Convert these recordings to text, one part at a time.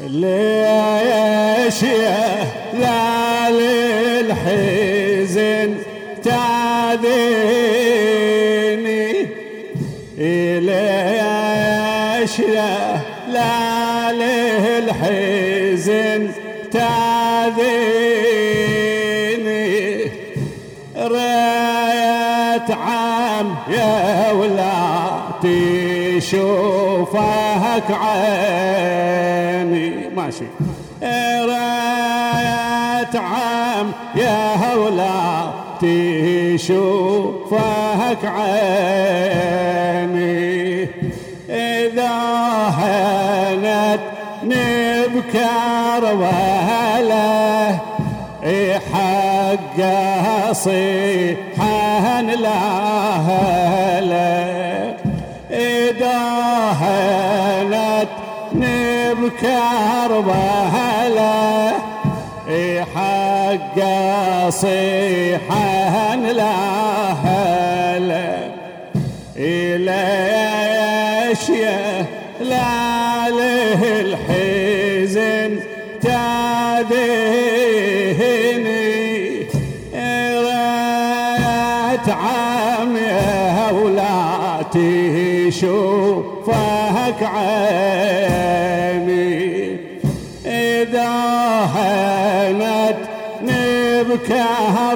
ليش يا لا للحزن تعذيني ليش يا لا للحزن تعذيني ريت عام يا ولاتي شوفك عيني ماشي. ريت عام يا ولاتي شوفك عيني. إذا هنت نبكر وهله حق صيحا لهله وهله حق صيحا لهله ليش يا لا له الحزن تاذيني؟ رأت عام يا ولاتي شوفك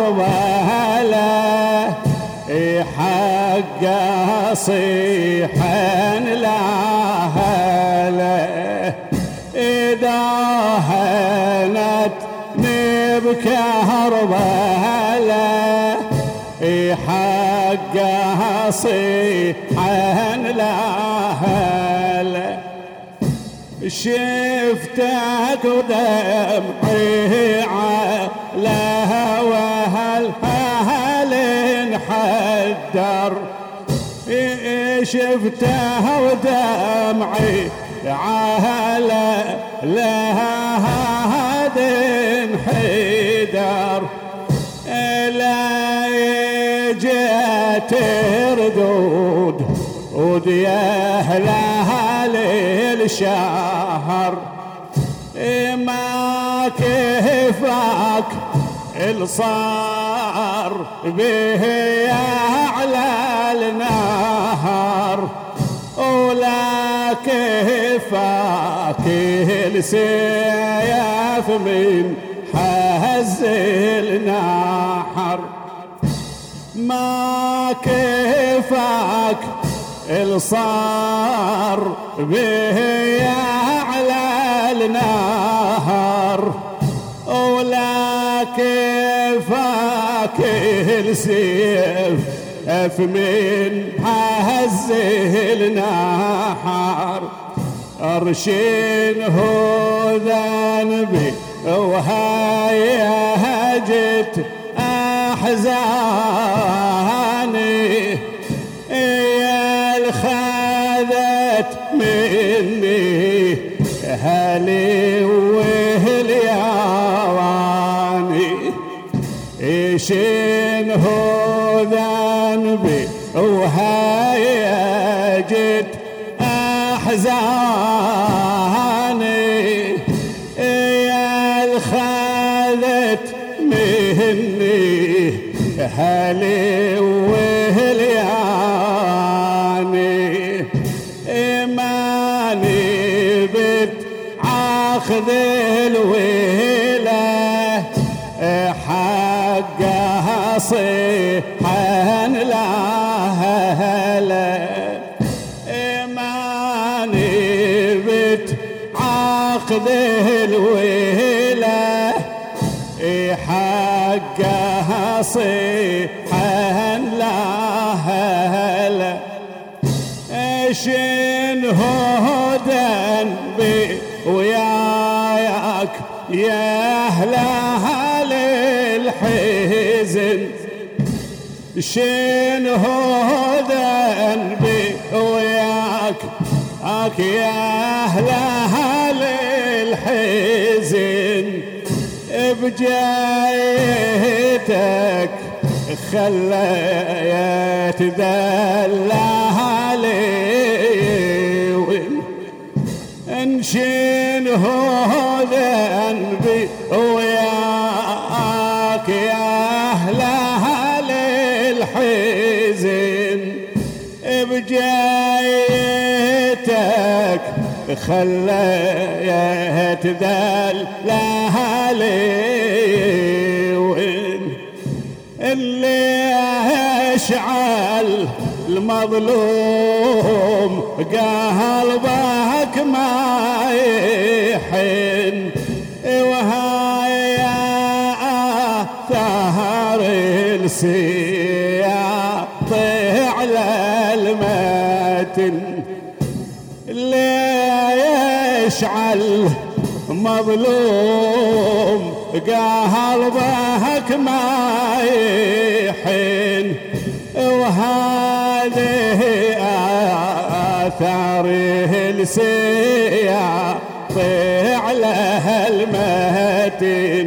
وهلا حق صيحا لهلا إذا هنت وهلا حق صيحا لهلا شفتك ودمعي على هواها هل انحدر شفتها ودمعي على لها هاد انحدر لا جات ردود ودي اهلها للشهر ما كيفك الصار به على النهر. ولا كيفك السيف من حز النحر ما كيفك الصار به كيفك السيف أف من هز النحر هو ذنبي وهيهجت أحزاني. يا الخذت مني هلي هو ذنبي وهيجت أحزاني. يا الخذت مني هلي وهلياني. إيماني بت عاخذ الويلة صيحا لهلا إيماني بت عاقد الويلة حقها صيحا لهلا شن هدى بي وياك يا أهل الحزن شن هدى بي وياك؟ أك يا أهل أهل الحزن بجايتك خليت ذلها لي انشين الهو ذنبي وياك يا الحزن بجايتك خليت ذل لهالي وين اللي أشعل المظلوم قلبك ما يحن. وهاي ثهر السياط يشعل مظلوم قلبك ما يحن. وهذه آثاره السياط على المتن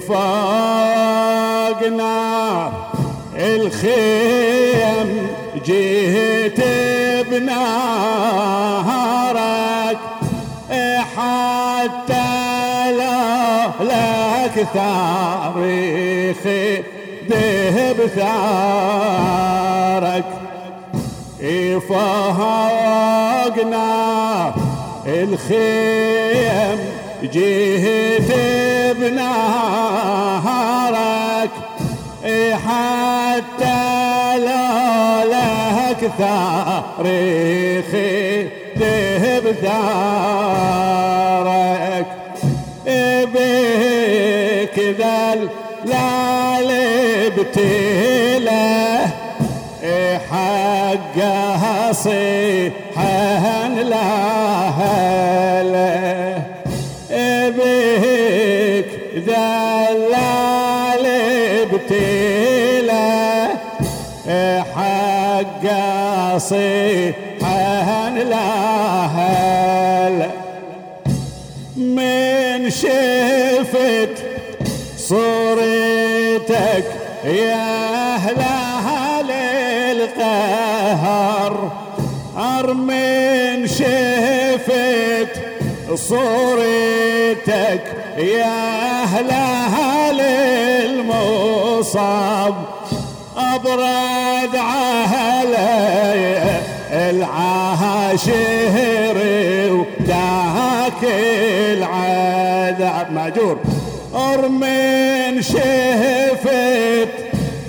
فوق نار الخيم جيت بنارك حتى لو لك تاريخي ذهب ثارك فوقنا الخيم جهت بنهارك حتى لو لك تاريخي ذهب ثارك بك ذل لا لبتله حقها صيحا لهله بك ذلال بتله حقها صيحا شفت صورتك يا أهل أهل القهر. أرمن شفت صورتك يا أهل أهل المصاب. أبرد عهلي العاشر وداك العذاب ماجور أرمن شفت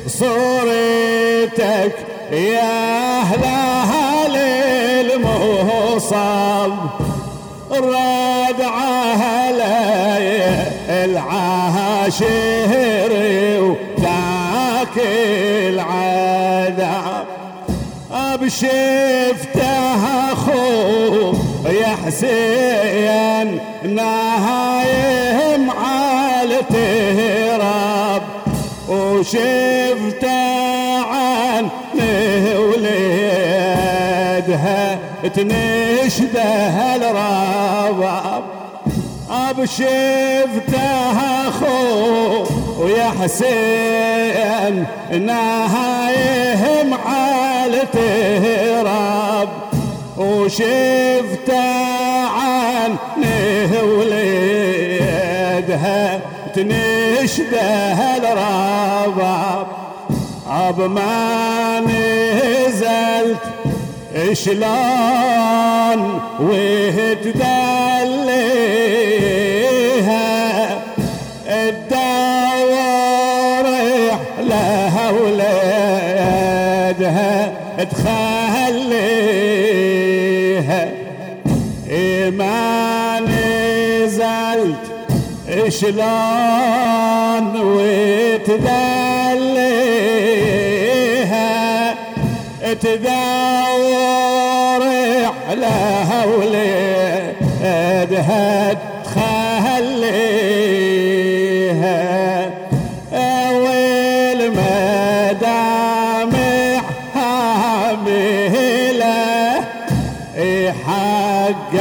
صورتك يا أهل المصاب راد علي العاشر وذاك العذاب أبشفته أخو يا حسين نهايم وشفت عنه وليدها تنشده الرباب أبشفته أخو ويا حسين نهايهم على تهرب. وشفت عنه وليدها تنشده الرباب أب ما نزلت شلون وتدليها الدور لها ولادها تخليها. شلون وتدليها تدور على ولادها تخليها. والمدامع حامله حق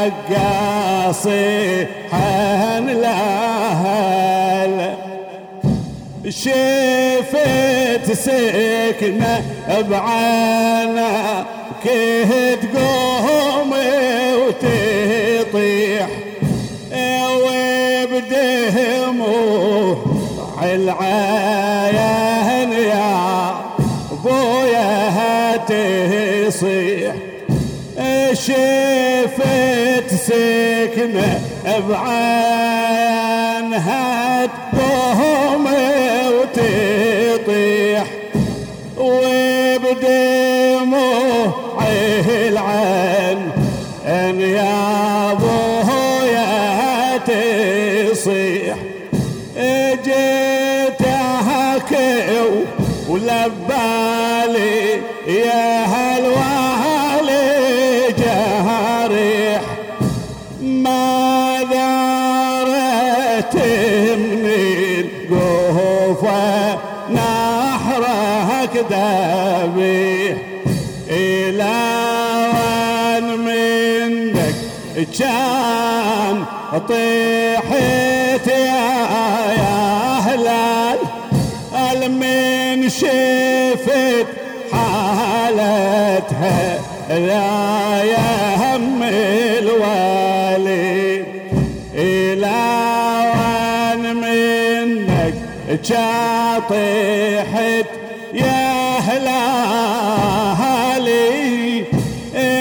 حق صيحا لها شفت سكنة بعنا كه تقوم وتطيح. وبدموع العين يا بويا تصيح شفت سكنة بعينها تقوم ذبيح إلى وين منك كان طيحت يا هلال من شفت حالتها؟ لا يهم الوالد إلى وين منك شاطحت هلالي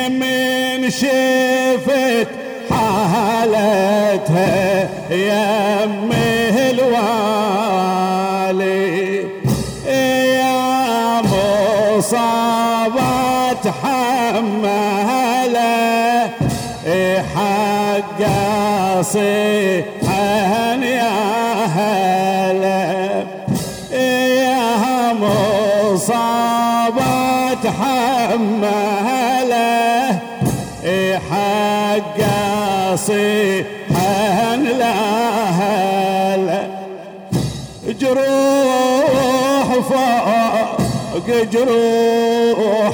من شفت حالتها يا الوالي يا مصابات حمالة حق صيحا يا حمالة حق صيحا لها جروح فوق جروح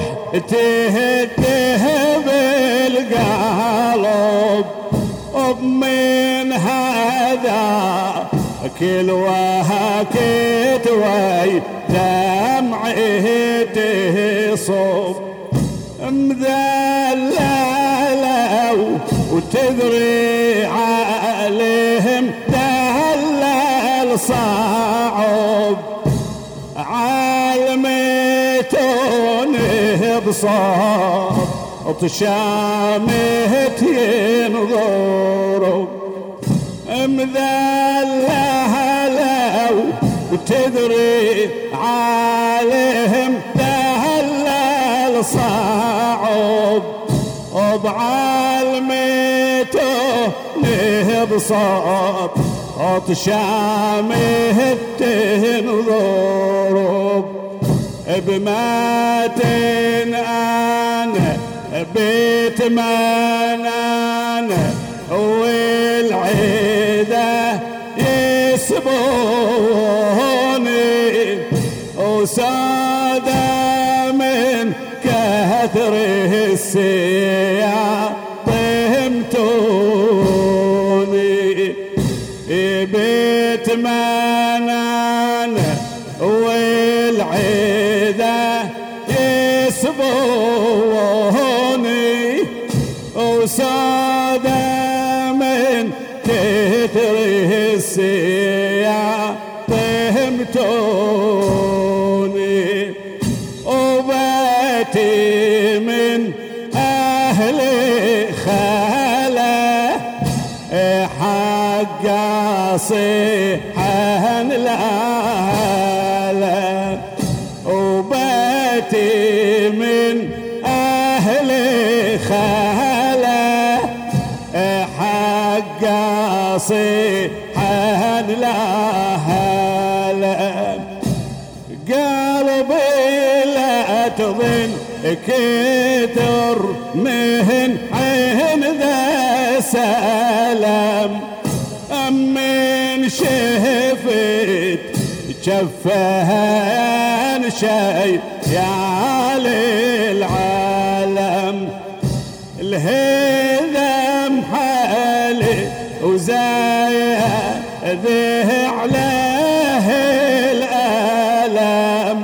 تهده بالقلب. من هذا كل وهكت وي دمعه تصب مذللوا وتدري عليهم دلل صعب. عالميتونه بصوت شامت ينظروا. مذللوا وتدري عليهم صعب وبعالميته بصوت صوت شامه تنضرب بماتن أنا بيت منان والعيدة يسبوني. وسادة السياح طهمتوني بيت منان والعيدة يسبوني. وسادة من كثر السياح صيحا لا وباتي من أهل خالة. حق صيحا لا قلبي لا تظن كتر مهن عين ذا سلام. جفان شي يا للعالم. الهذا محالي وزايد عليه الألم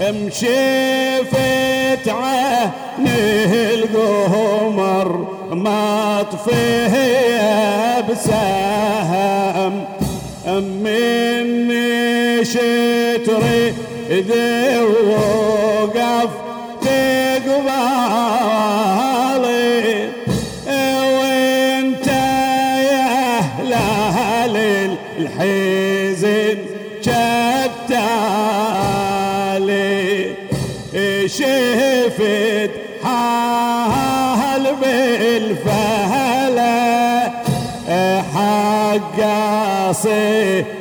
مشيفت عينه القمر مطفيه بسهم مني شتري ذي وقف تقبالي. وانت يا أهل الحزن شتالي. شفت حال بالفهلة حق لا